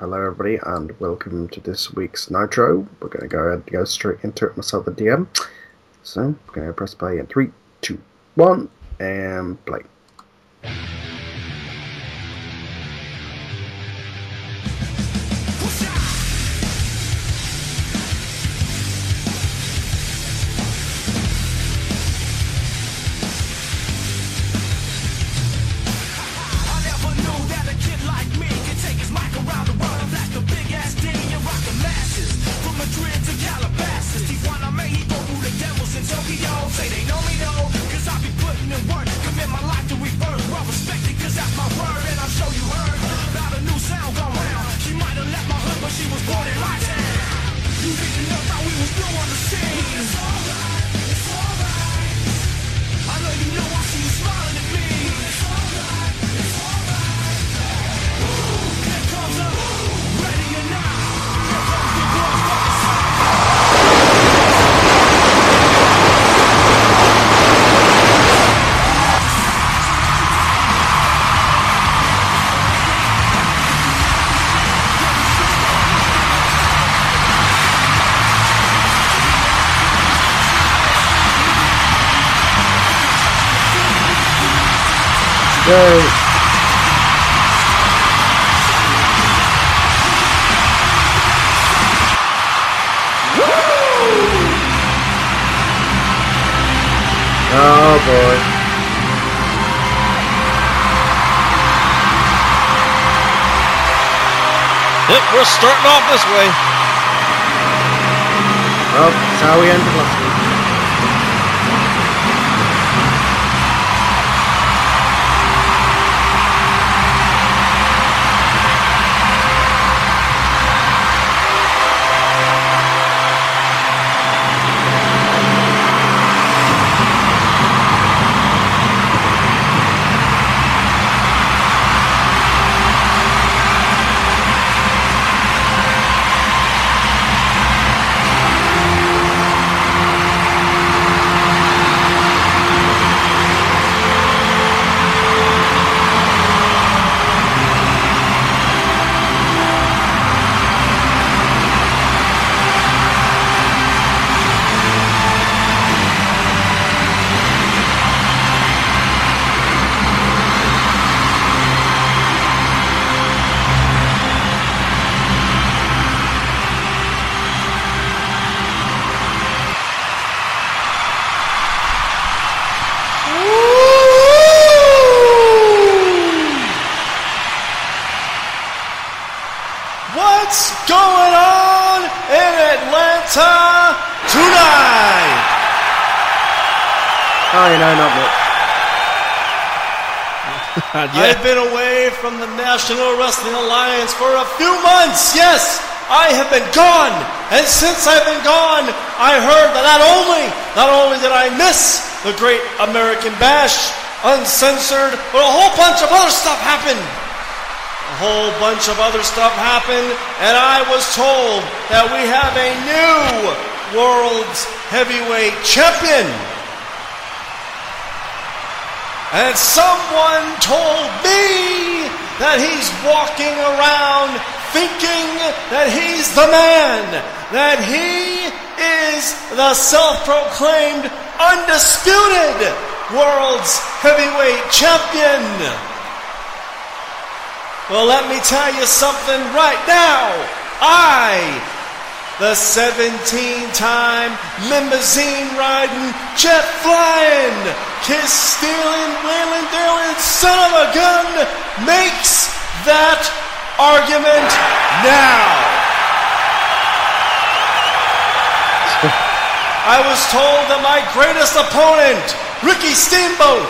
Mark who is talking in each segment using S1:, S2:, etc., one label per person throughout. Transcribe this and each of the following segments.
S1: Hello, everybody, and welcome to this week's Nitro. We're going to go ahead and go straight into it myself, the DM. So, I'm going to press play in three, two, one, and play.
S2: We're starting off this way.
S1: Oh, that's how we ended Oh, you know, not much.
S3: I've been away from the National Wrestling Alliance for a few months. Yes, I have been gone. And since I've been gone, I heard that not only, not only did I miss the Great American Bash, uncensored, but a whole bunch of other stuff happened. A whole bunch of other stuff happened, and I was told that we have a new world's heavyweight champion. And someone told me that he's walking around thinking that he's the man, that he is the self proclaimed undisputed world's heavyweight champion. Well, let me tell you something right now. I, the 17 time limousine riding, jet flying, kiss stealing, wheeling dealing son of a gun makes that argument now. I was told that my greatest opponent Ricky Steamboat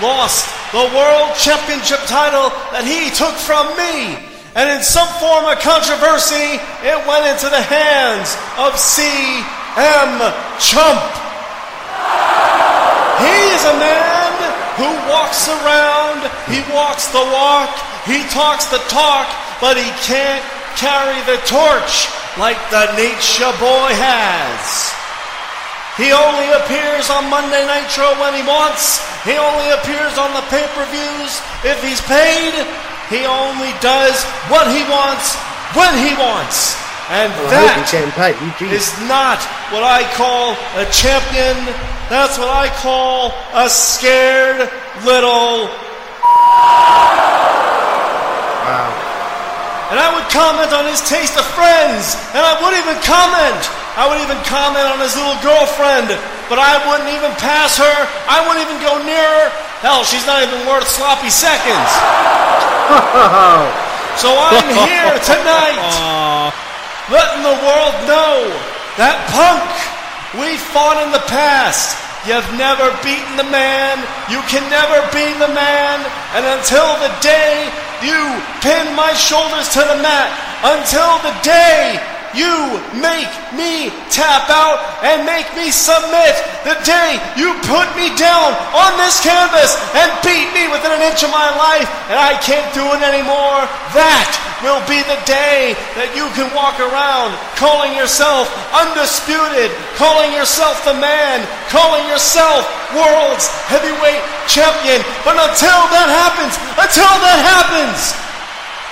S3: lost the world championship title that he took from me. And in some form of controversy, it went into the hands of CM Chump. He is a man who walks around, he walks the walk, he talks the talk, but he can't carry the torch like the Nature Boy has. He only appears on Monday Nitro when he wants. He only appears on the pay-per-views if he's paid. He only does what he wants when he wants. And
S1: Well,
S3: that is not what I call a champion. That's what I call a scared little.
S1: Wow.
S3: And I would comment on his taste of friends. And I would even comment. I would even comment on his little girlfriend. But I wouldn't even pass her. I wouldn't even go near her. Hell, she's not even worth sloppy seconds. So I'm here tonight letting the world know that punk, we fought in the past. You've never beaten the man. You can never be the man. And until the day you pin my shoulders to the mat, until the day you make me tap out and make me submit, the day you put me down on this canvas and beat me within an inch of my life, and I can't do it anymore, that will be the day that you can walk around calling yourself undisputed, calling yourself the man, calling yourself world's heavyweight champion. But until that happens, until that happens,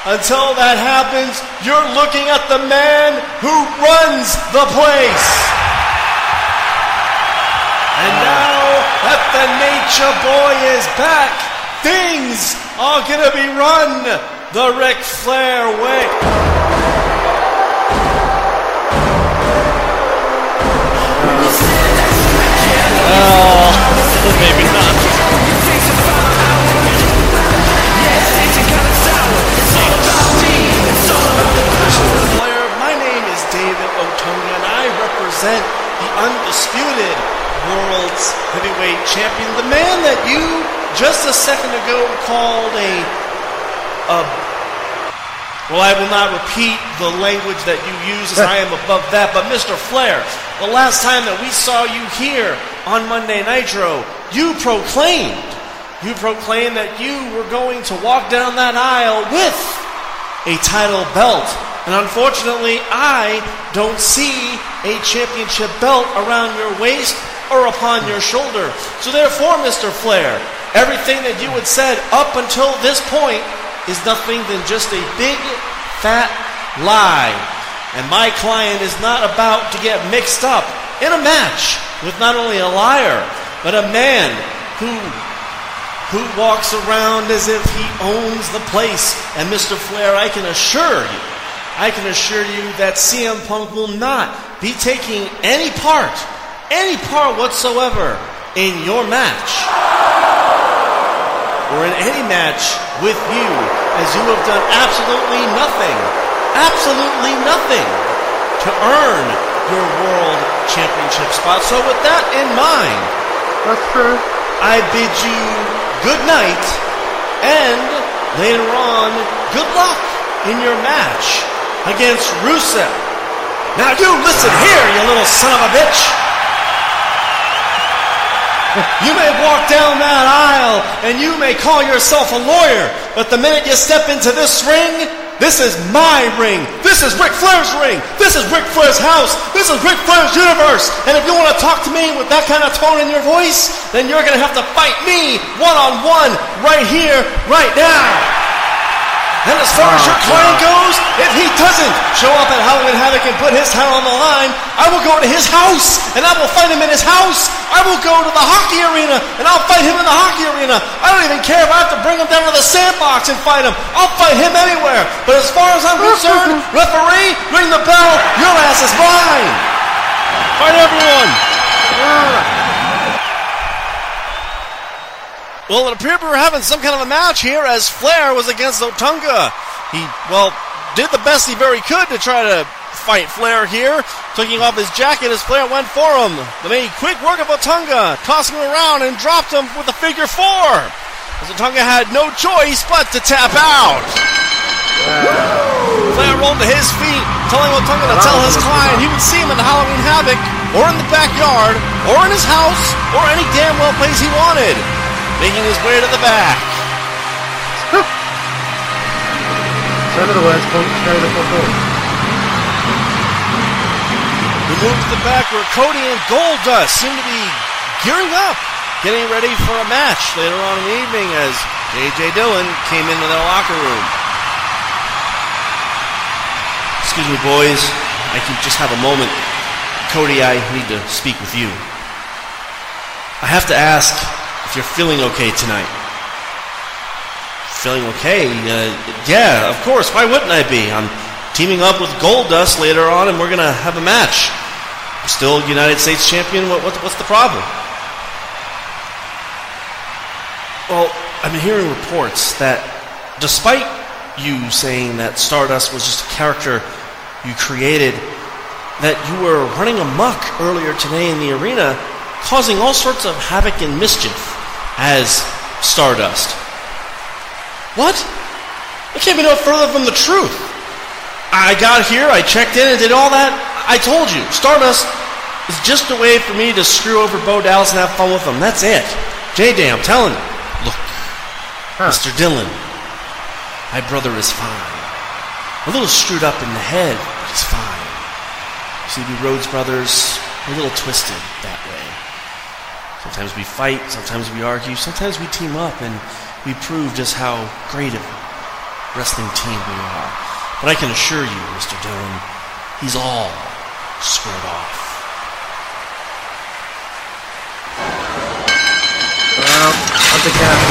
S3: until that happens, you're looking at the man who runs the place. And now that the Nature Boy is back, things are gonna be run the Ric Flair way. Well, I will not repeat the language that you use as I am above that, but Mr. Flair, the last time that we saw you here on Monday Nitro, you proclaimed, you proclaimed that you were going to walk down that aisle with a title belt. And unfortunately, I don't see a championship belt around your waist or upon your shoulder. So therefore, Mr. Flair, everything that you had said up until this point is nothing than just a big, fat lie. And my client is not about to get mixed up in a match with not only a liar, but a man who who walks around as if he owns the place. And Mr. Flair, I can assure you, I can assure you that CM Punk will not be taking any part, any part whatsoever in your match or in any match with you, as you have done absolutely nothing, absolutely nothing to earn your world championship spot. So, with that in mind,
S1: That's true.
S3: I bid you good night and later on, good luck in your match against Rusev. Now, you listen here, you little son of a bitch. You may walk down that aisle and you may call yourself a lawyer, but the minute you step into this ring, this is my ring. This is Ric Flair's ring. This is Ric Flair's house. This is Ric Flair's universe. And if you want to talk to me with that kind of tone in your voice, then you're going to have to fight me one on one right here, right now. And as far as oh, your client goes, if he doesn't show up at Halloween Havoc and put his title on the line, I will go to his house and I will fight him in his house. I will go to the hockey arena and I'll fight him in the hockey arena. I don't even care if I have to bring him down to the sandbox and fight him. I'll fight him anywhere. But as far as I'm concerned, referee, ring the bell. Your ass is mine.
S2: Fight everyone!
S3: Well, it appeared we were having some kind of a match here as Flair was against Otunga. He, well, did the best he very could to try to fight Flair here. Taking off his jacket as Flair went for him. They made quick work of Otunga, tossing him around and dropped him with a figure four. As Otunga had no choice but to tap out. Flair rolled to his feet, telling Otunga to tell his client he would see him in the Halloween Havoc, or in the backyard, or in his house, or any damn well place he wanted. Making his way to the back.
S4: So in other words, punk show the fuck up.
S3: We move to the back where Cody and Goldust seem to be gearing up, getting ready for a match later on in the evening as J.J. Dillon came into their locker room. Excuse me, boys. I can just have a moment. Cody, I need to speak with you. I have to ask if you're feeling okay tonight. Feeling okay? Uh, yeah, of course. Why wouldn't I be? I'm teaming up with Goldust later on, and we're gonna have a match. I'm still United States champion. What, what, what's the problem? Well, I'm hearing reports that despite you saying that Stardust was just a character you created, that you were running amok earlier today in the arena, causing all sorts of havoc and mischief as Stardust. What? That can't be no further from the truth. I got here, I checked in and did all that. I told you, Stardust is just a way for me to screw over Bo Dallas and have fun with him. That's it. J-Day, I'm telling you. Look, Mr. Dillon, my brother is fine. A little screwed up in the head, but he's fine. See, the Rhodes brothers, a little twisted that way. Sometimes we fight, sometimes we argue, sometimes we team up and we prove just how great of a wrestling team we are. But I can assure you, Mr. Dillon, he's all squared off.
S4: Well, be careful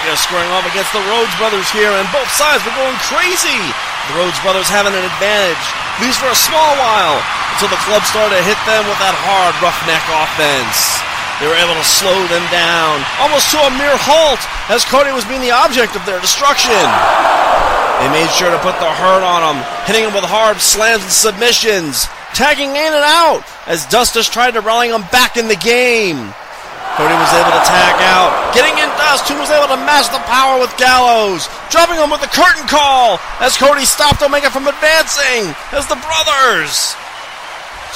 S3: And squaring off against the Rhodes brothers here, and both sides were going crazy. The Rhodes brothers having an advantage, at least for a small while, until the club started to hit them with that hard roughneck offense. They were able to slow them down, almost to a mere halt, as Cody was being the object of their destruction. They made sure to put the hurt on him, hitting him with hard slams and submissions, tagging in and out as Dustus tried to rally him back in the game. Cody was able to tag out, getting in Dust, who was able to match the power with Gallows, dropping him with the curtain call as Cody stopped Omega from advancing as the brothers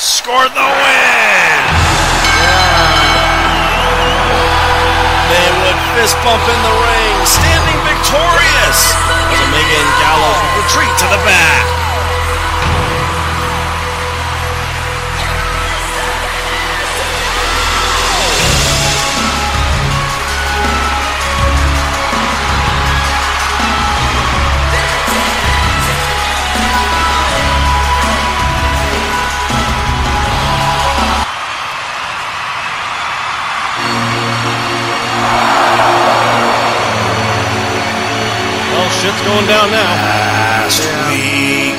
S3: scored the win. They would fist bump in the ring, standing victorious as Omega and Gallows retreat to the back. Down now.
S4: Last week,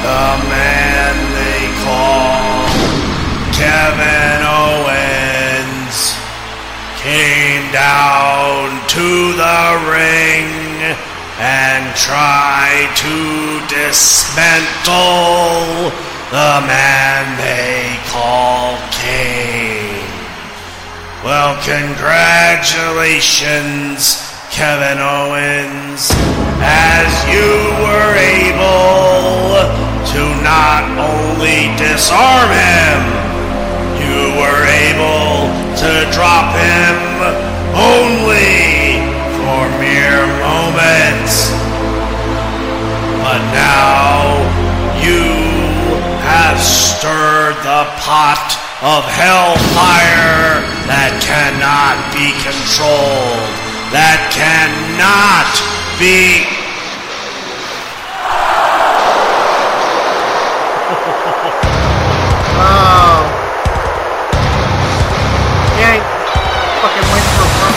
S4: the man they call Kevin Owens came down to the ring and tried to dismantle the man they call Kane. Well, congratulations, Kevin Owens, as you were able to not only disarm him, you were able to drop him only for mere moments. But now you have stirred the pot of hellfire that cannot be controlled, that cannot be.
S1: Oh. You ain't fucking waiting for a.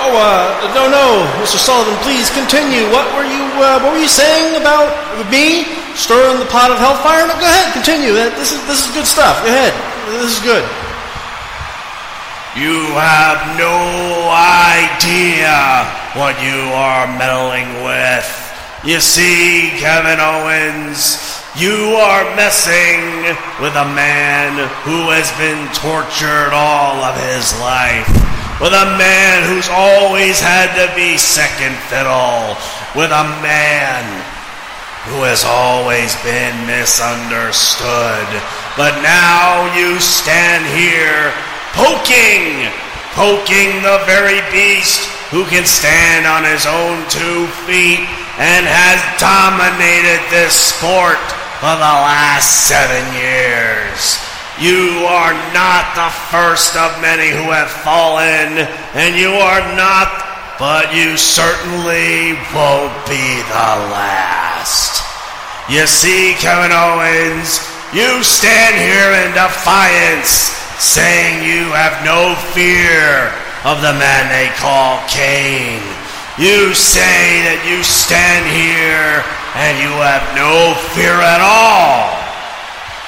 S3: Oh, uh, no, Mr. Sullivan, please continue. What were you, uh, what were you saying about me stirring the pot of hellfire? No, go ahead, continue. This is this is good stuff. Go ahead. This is good.
S4: You have no idea what you are meddling with. You see, Kevin Owens, you are messing with a man who has been tortured all of his life. With a man who's always had to be second fiddle. With a man who has always been misunderstood. But now you stand here poking, poking the very beast who can stand on his own two feet and has dominated this sport for the last seven years. You are not the first of many who have fallen, and you are not, but you certainly won't be the last. You see, Kevin Owens, you stand here in defiance, saying you have no fear of the man they call Kane. You say that you stand here and you have no fear at all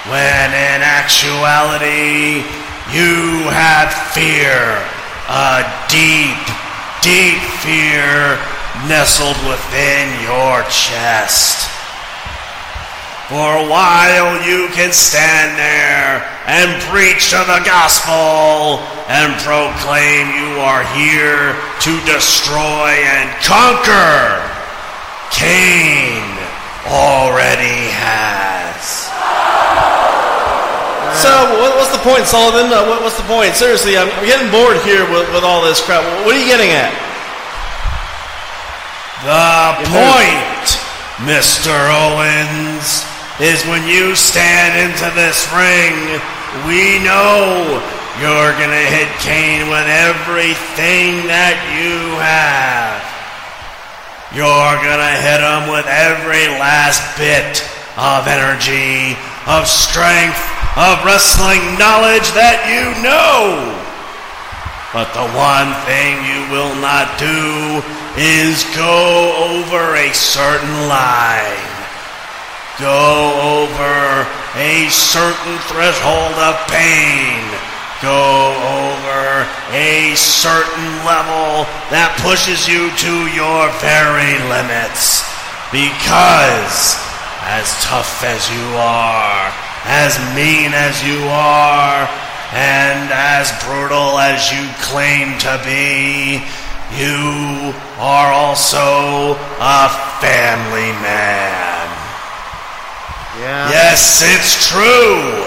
S4: when in actuality you have fear, a deep, deep fear nestled within your chest. For a while you can stand there and preach the gospel and proclaim you are here to destroy and conquer, Kane already has.
S3: So, what, what's the point, Sullivan? Uh, what, what's the point? Seriously, I'm, I'm getting bored here with, with all this crap. What are you getting at?
S4: The point, Mr. Owens, is when you stand into this ring, we know you're gonna hit Kane with everything that you have. You're gonna hit him with every last bit of energy, of strength, of wrestling knowledge that you know. But the one thing you will not do is go over a certain line. Go over a certain threshold of pain. Go over a certain level that pushes you to your very limits. Because as tough as you are, as mean as you are, and as brutal as you claim to be, you are also a family man.
S2: Yeah.
S4: Yes, it's true.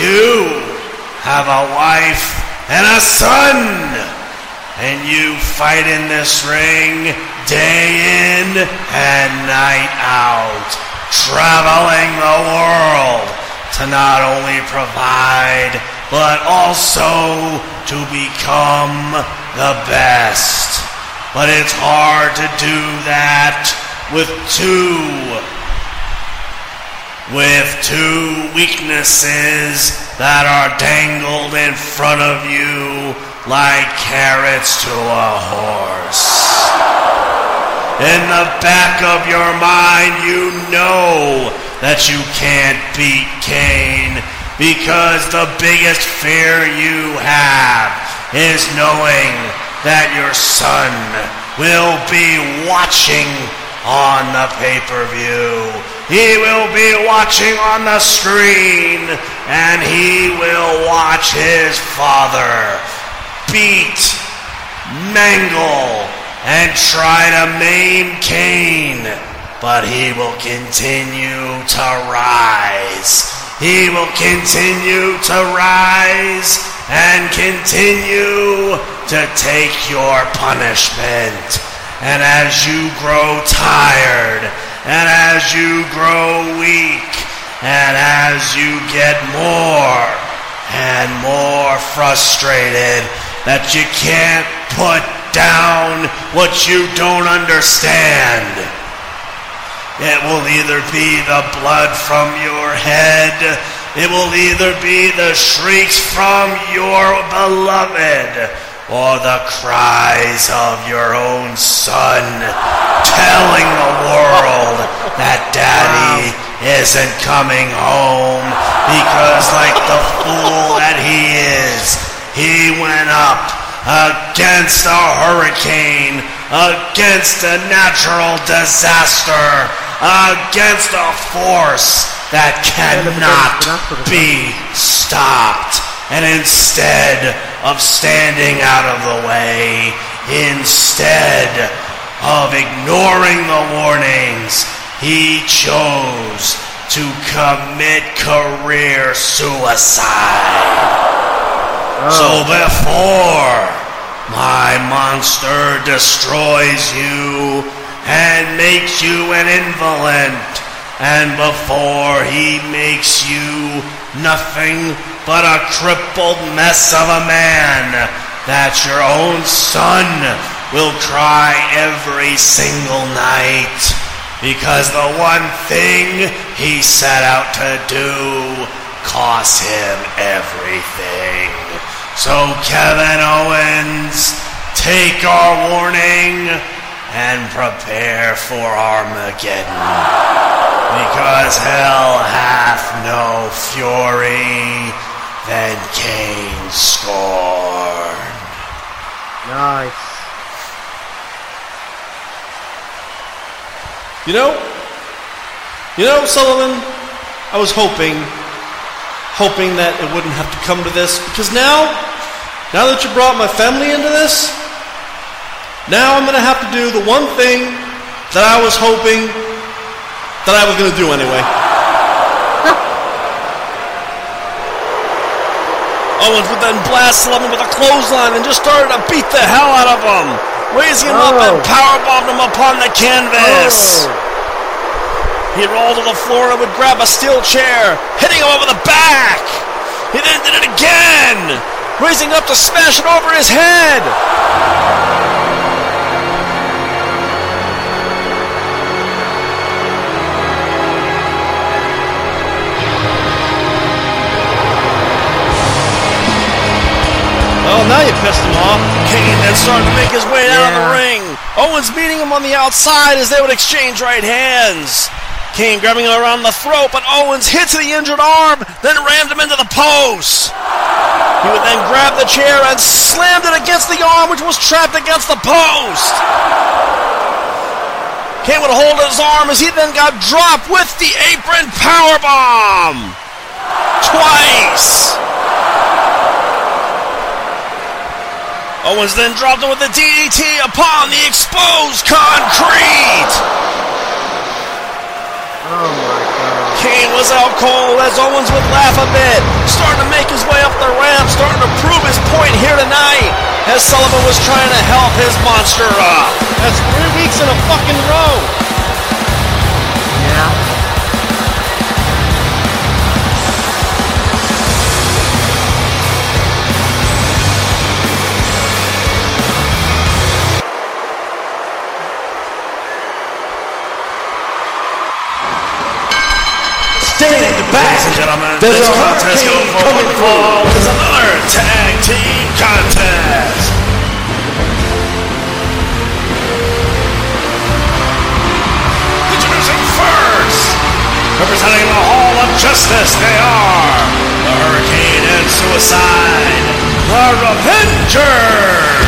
S4: You have a wife and a son. And you fight in this ring day in and night out, traveling the world to not only provide, but also to become the best. But it's hard to do that with two with two weaknesses that are dangled in front of you like carrots to a horse. In the back of your mind, you know that you can't beat Kane because the biggest fear you have is knowing that your son will be watching on the pay-per-view. He will be watching on the screen and he will watch his father beat, mangle, and try to maim Kane. But he will continue to rise. He will continue to rise and continue to take your punishment. And as you grow tired, and as you grow weak, and as you get more and more frustrated that you can't put down what you don't understand, it will either be the blood from your head, it will either be the shrieks from your beloved, or the cries of your own son telling the world that daddy isn't coming home. Because like the fool that he is he went up against a hurricane against a natural disaster against a force that cannot be stopped and instead of standing out of the way, instead of ignoring the warnings, he chose to commit career suicide. So oh. before my monster destroys you and makes you an invalid, and before he makes you nothing but a crippled mess of a man that your own son will cry every single night. Because the one thing he set out to do cost him everything. So, Kevin Owens, take our warning and prepare for Armageddon. Because hell hath no fury than Kane scorn.
S2: Nice.
S4: You know, you know, Sullivan, I was hoping, hoping that it wouldn't have to come to this because now, now that you brought my family into this, now I'm gonna have to do the one thing that I was hoping that I was gonna do anyway. Owens would then blast Sullivan with a clothesline and just started to beat the hell out of him, raising him up oh. and
S2: Oh.
S4: powerbombed him upon the canvas.
S2: Oh.
S4: He rolled to the floor and would grab a steel chair, hitting him over the back. He then did it again, raising up to smash it over his head.
S3: Kane starting to make his way out of the ring. Owens meeting him on the outside as they would exchange right hands. Kane grabbing him around the throat, but Owens hits the injured arm, then rammed him into the post. He would then grab the chair and slammed it against the arm, which was trapped against the post. Kane would hold his arm as he then got dropped with the apron powerbomb. Twice. Owens then dropped him with the DDT upon the exposed concrete.
S1: Oh my god.
S3: Kane was out cold as Owens would laugh a bit, starting to make his way up the ramp, starting to prove his point here tonight as Sullivan was trying to help his monster up.
S5: That's three weeks in a fucking row.
S3: Ladies and gentlemen, this contest going for one fall is another tag team contest. Introducing first, representing the Hall of Justice, they are the Hurricane and Suicide, the Revenger.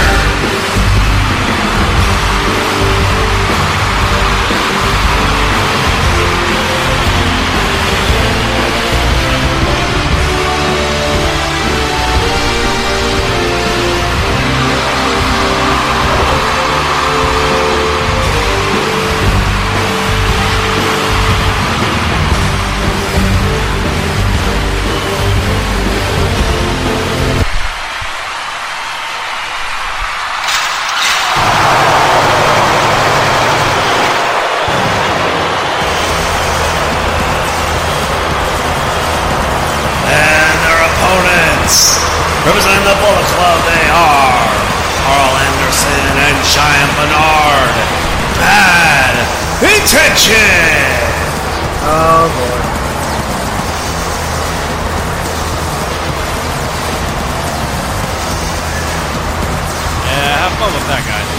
S5: That, guys.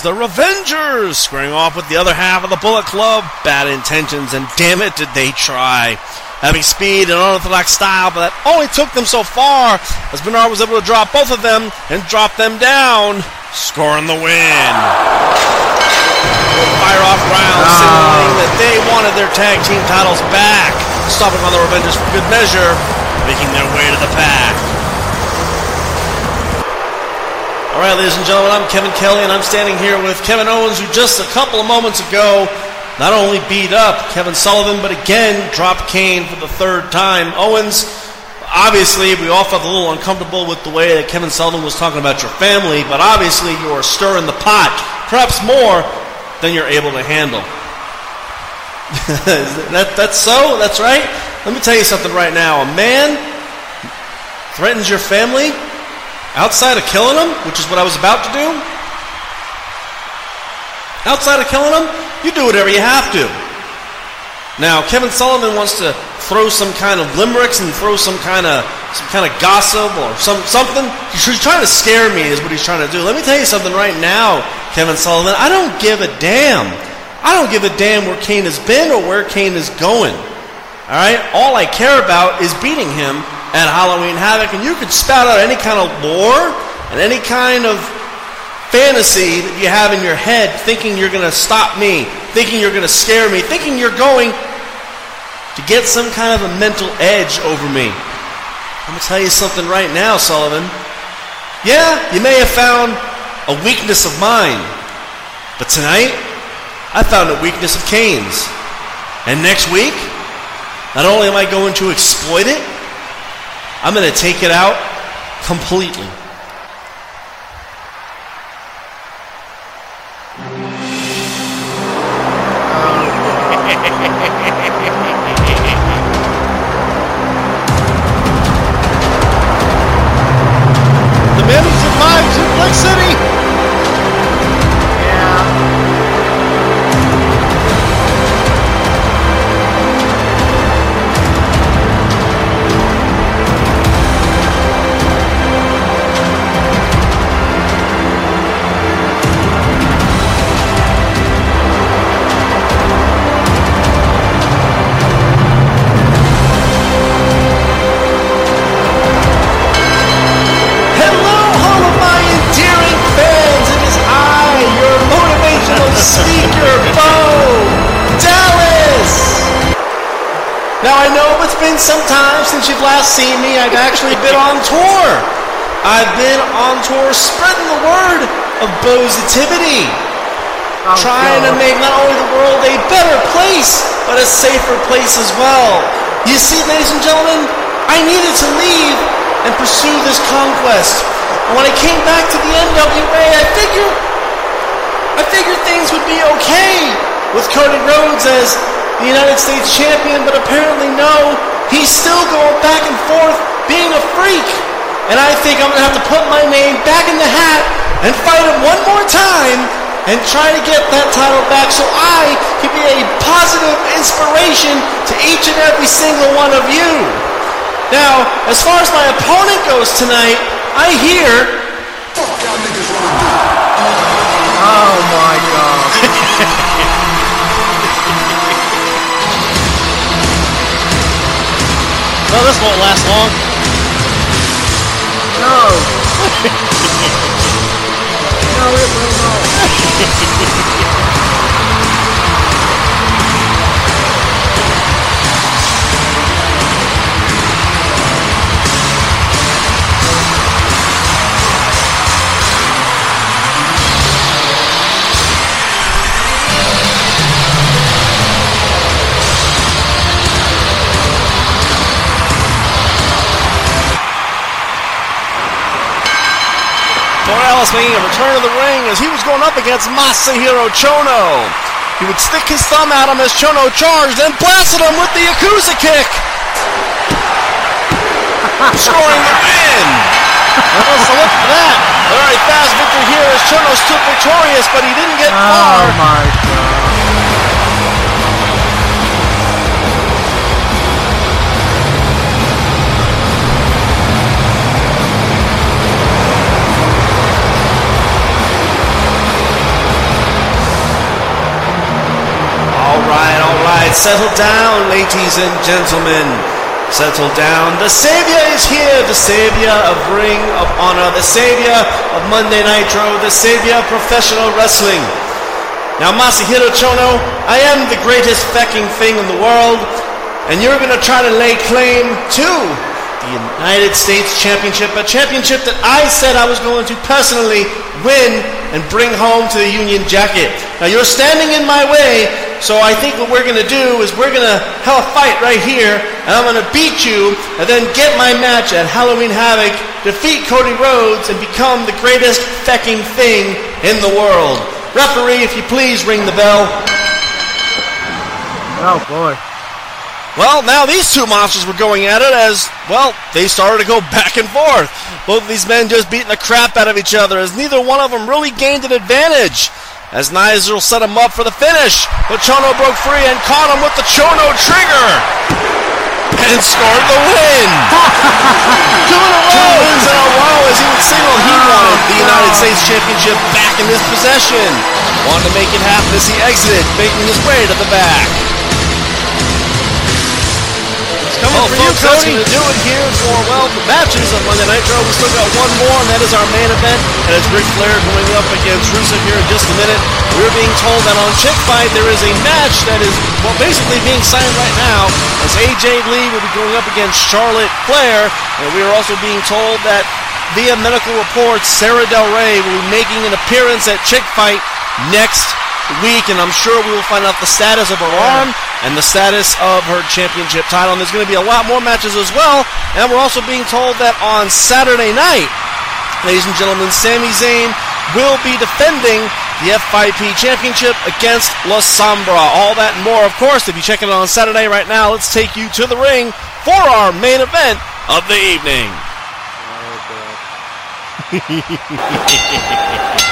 S3: The Revengers squaring off with the other half of the Bullet Club. Bad intentions, and damn it, did they try. Having speed and unorthodox style, but that only took them so far as Bernard was able to drop both of them and drop them down, scoring the win. Fire off rounds, ah. signaling that they wanted their tag team titles back, stopping on the Revengers for good measure, making their way to the back. All right, ladies and gentlemen, I'm Kevin Kelly, and I'm standing here with Kevin Owens, who just a couple of moments ago not only beat up Kevin Sullivan, but again dropped Kane for the third time. Owens, obviously, we all felt a little uncomfortable with the way that Kevin Sullivan was talking about your family, but obviously you are stirring the pot, perhaps more than you're able to handle. that, that's so? That's right? Let me tell you something right now. A man threatens your family outside of killing them, which is what I was about to do. Outside of killing them, you do whatever you have to. Now, Kevin Sullivan wants to throw some kind of limericks and throw some kind of some kind of gossip or some something. He's trying to scare me, is what he's trying to do. Let me tell you something right now, Kevin Sullivan. I don't give a damn. I don't give a damn where Kane has been or where Kane is going. All right. All I care about is beating him at Halloween Havoc, and you could spout out any kind of lore and any kind of fantasy that you have in your head, thinking you're going to stop me, thinking you're going to scare me, thinking you're going to get some kind of a mental edge over me. I'm going to tell you something right now, Sullivan. Yeah, you may have found a weakness of mine, but tonight, I found a weakness of Kane's. And next week, not only am I going to exploit it, I'm going to take it out completely. Positivity. Oh, trying to make not only the world a better place, but a safer place as well. You see, ladies and gentlemen, I needed to leave and pursue this conquest. And when I came back to the NWA, I figured I figured things would be okay with Cody Rhodes as the United States champion, but apparently no, he's still going back and forth being a freak. And I think I'm gonna have to put my name back in the hat and fight him one more time and try to get that title back so I can be a positive inspiration to each and every single one of you. Now, as far as my opponent goes tonight, I hear
S1: Oh my god.
S3: well, this won't last long.
S1: No. no, it will not.
S3: Morales making a return to the ring as he was going up against Masahiro Chono. He would stick his thumb at him as Chono charged and blasted him with the Yakuza kick. Scoring the win. Well, so look for that. A very fast victory here as Chono stood victorious, but he didn't get oh, far.
S1: Oh my
S3: right. Settle down, ladies and gentlemen. Settle down. The Savior is here. The Savior of Ring of Honor. The Savior of Monday Nitro. The Savior of professional wrestling. Now, Masahiro Chono, I am the greatest fecking thing in the world, and you're going to try to lay claim to the United States Championship, a championship that I said I was going to personally win and bring home to the Union Jacket. Now, you're standing in my way, so I think what we're going to do is we're going to have a fight right here, and I'm going to beat you, and then get my match at Halloween Havoc, defeat Cody Rhodes, and become the greatest fecking thing in the world. Referee, if you please ring the bell.
S1: Oh boy.
S3: Well, now these two monsters were going at it as, well, they started to go back and forth. Both of these men just beating the crap out of each other as neither one of them really gained an advantage. As Nigel set him up for the finish, but Chono broke free and caught him with the Chono trigger and scored the win. Two in a row. Two wins in a row as he would signal he wanted the United States Championship back in his possession. Wanted to make it happen as he exited, making his way to the back.
S2: Coming
S3: Oh,
S2: for you,
S3: folks, that's
S2: Cody.
S3: going to do it here for, well, the matches on Monday Night Nitro. We still got one more, and that is our main event. And it's Ric Flair going up against Rusev here in just a minute. We're being told that on Chick Fight there is a match that is, well, basically being signed right now as AJ Lee will be going up against Charlotte Flair. And we are also being told that via medical reports, Sarah Del Rey will be making an appearance at Chick Fight next week, and I'm sure we will find out the status of her arm and the status of her championship title. And there's going to be a lot more matches as well. And we're also being told that on Saturday night, ladies and gentlemen, Sami Zayn will be defending the F5P Championship against La Sombra. All that and more, of course, if you check it on Saturday right now, let's take you to the ring for our main event of the evening.
S4: Oh, Rusev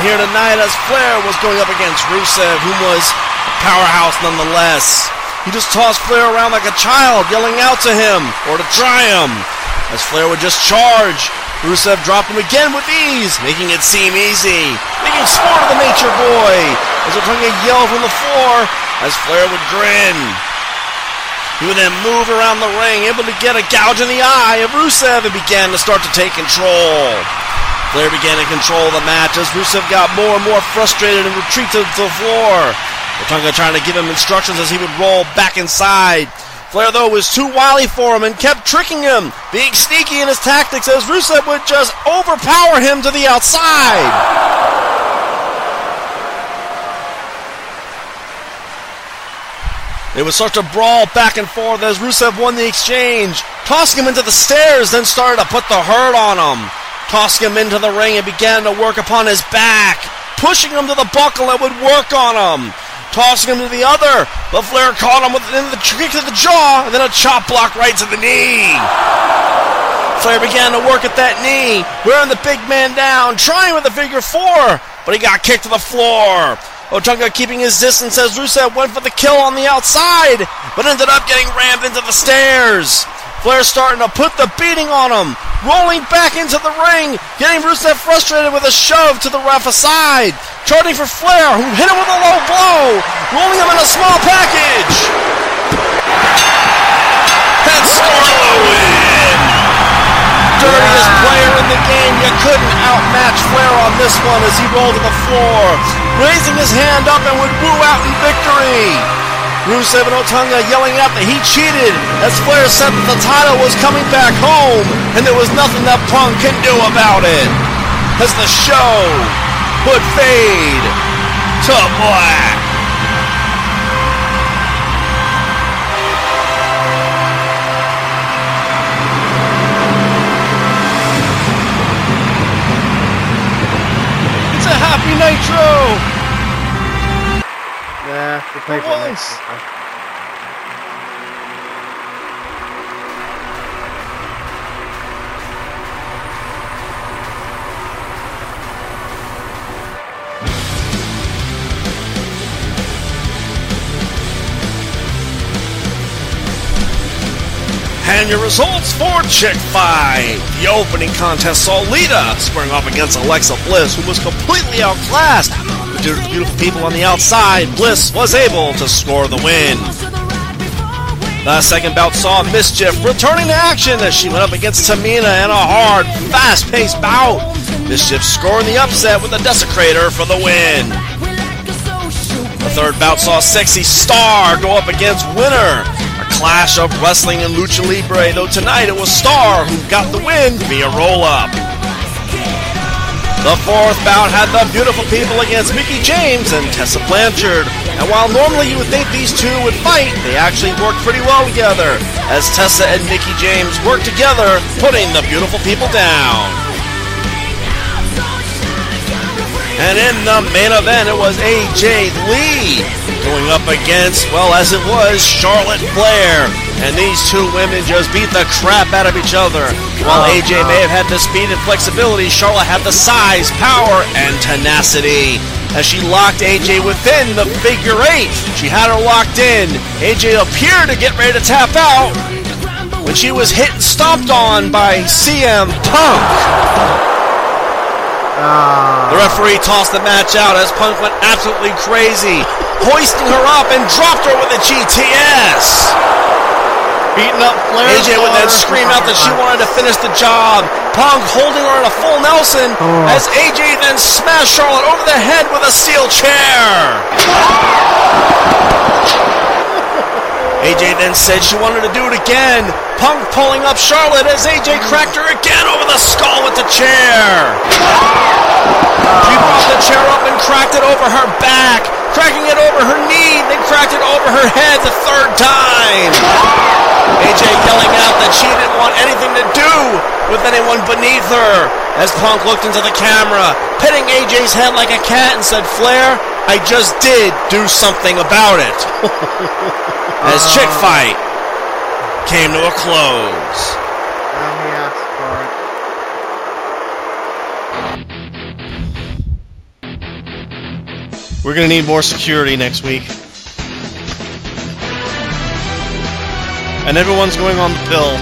S3: here tonight as Flair was going up against Rusev, who was a powerhouse nonetheless. He just tossed Flair around like a child, yelling out to him or to try him. As Flair would just charge, Rusev dropped him again with ease, making it seem easy, making sport of the Nature Boy. As Otunga yell from the floor, as Flair would grin. He would then move around the ring, able to get a gouge in the eye of Rusev and began to start to take control. Flair began to control the match as Rusev got more and more frustrated and retreated to the floor. Otunga trying to give him instructions as he would roll back inside. Flair, though, was too wily for him and kept tricking him, being sneaky in his tactics as Rusev would just overpower him to the outside. It was such a brawl back and forth as Rusev won the exchange, tossing him into the stairs, then started to put the hurt on him. Tossing him into the ring and began to work upon his back, pushing him to the buckle that would work on him. Tossing him to the other, but Flair caught him with the kick to the jaw and then a chop block right to the knee. Flair began to work at that knee, wearing the big man down, trying with the figure four, but he got kicked to the floor. Otunga keeping his distance as Rusev went for the kill on the outside, but ended up getting rammed into the stairs. Flair starting to put the beating on him, rolling back into the ring, getting Rusev frustrated with a shove to the ref aside. Charting for Flair, who hit him with a low blow, rolling him in a small package. And Scarlo win! Dirtiest player in the game. You couldn't outmatch Flair on this one as he rolled to the floor, raising his hand up and would woo out in victory. Rusev and Otunga yelling out that he cheated as Flair said that the title was coming back home and there was nothing that Punk can do about it. As the show would fade to black. It's a happy Nitro!
S2: Yeah, we played
S3: For
S2: for
S3: once. And your results for Chick Fight. The opening contest saw Lita squaring off against Alexa Bliss, who was completely outclassed. Beautiful people on the outside, Bliss was able to score the win. The second bout saw Mischief returning to action as she went up against Tamina in a hard, fast-paced bout. Mischief scoring the upset with a desecrator for the win. The third bout saw Sexy Star go up against Winner. A clash of wrestling and lucha libre, though tonight it was Star who got the win via roll-up. The fourth bout had the beautiful people against Mickie James and Tessa Blanchard. And while normally you would think these two would fight, they actually worked pretty well together, as Tessa and Mickie James worked together, putting the beautiful people down. And in the main event, it was AJ Lee going up against, well, as it was, Charlotte Flair. And these two women just beat the crap out of each other. While AJ oh, may have had the speed and flexibility, Charlotte had the size, power, and tenacity. As she locked AJ within the figure eight, she had her locked in. AJ appeared to get ready to tap out when she was hit and stomped on by CM Punk. The referee tossed the match out as Punk went absolutely crazy, hoisting her up and dropped her with a GTS.
S6: Beating up Flair.
S3: AJ would then scream out that she wanted to finish the job. Punk holding her in a full Nelson oh. as AJ then smashed Charlotte over the head with a steel chair. AJ then said she wanted to do it again. Punk pulling up Charlotte as AJ cracked her again over the skull with the chair. She brought the chair up and cracked it over her back, cracking it over her knee, then cracked it over her head the third time. AJ yelling out that she didn't want anything to do with anyone beneath her. As Punk looked into the camera, petting AJ's head like a cat and said, Flair, I just did do something about it. As Chick ah. Fight came to a close.
S2: And he asked for it.
S3: We're going to need more security next week. And everyone's going on the pill.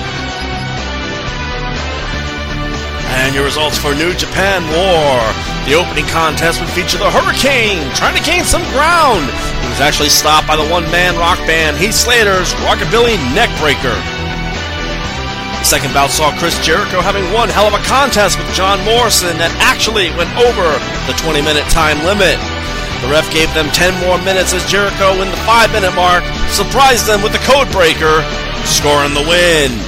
S3: And your results for New Japan War. The opening contest would feature the Hurricane trying to gain some ground. He was actually stopped by the one-man rock band Heath Slater's Rockabilly Neckbreaker. The second bout saw Chris Jericho having one hell of a contest with John Morrison that actually went over the 20-minute time limit. The ref gave them 10 more minutes as Jericho, in the 5 minute mark, surprised them with the codebreaker, scoring the win.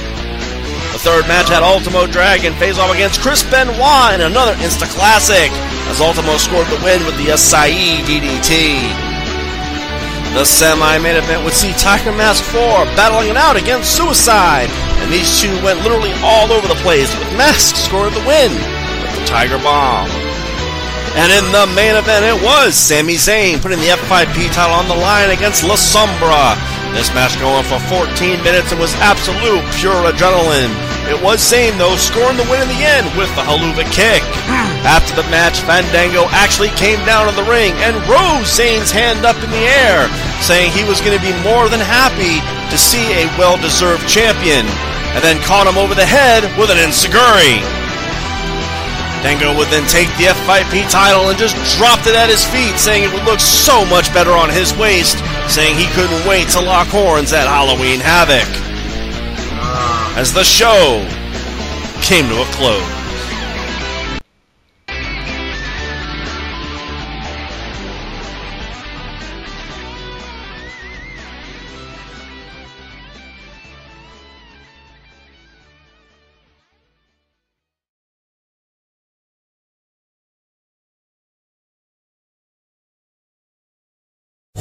S3: Third match had Ultimo Dragon face off against Chris Benoit in another Insta Classic, as Ultimo scored the win with the Asai DDT. The semi-main event would see Tiger Mask 4 battling it out against Suicide, and these two went literally all over the place, with Mask scoring the win with the Tiger Bomb. And in the main event, it was Sami Zayn putting the F5P title on the line against La Sombra. This match going for 14 minutes and was absolute pure adrenaline. It was Zayn, though, scoring the win in the end with the Helluva Kick. Hmm. After the match, Fandango actually came down in the ring and rose Zayn's hand up in the air, saying he was going to be more than happy to see a well deserved champion, and then caught him over the head with an enzuigiri. Dango would then take the F5P title and just dropped it at his feet, saying it would look so much better on his waist, saying he couldn't wait to lock horns at Halloween Havoc. As the show came to a close.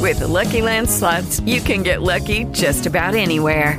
S7: With the Lucky Land slots, you can get lucky just about anywhere.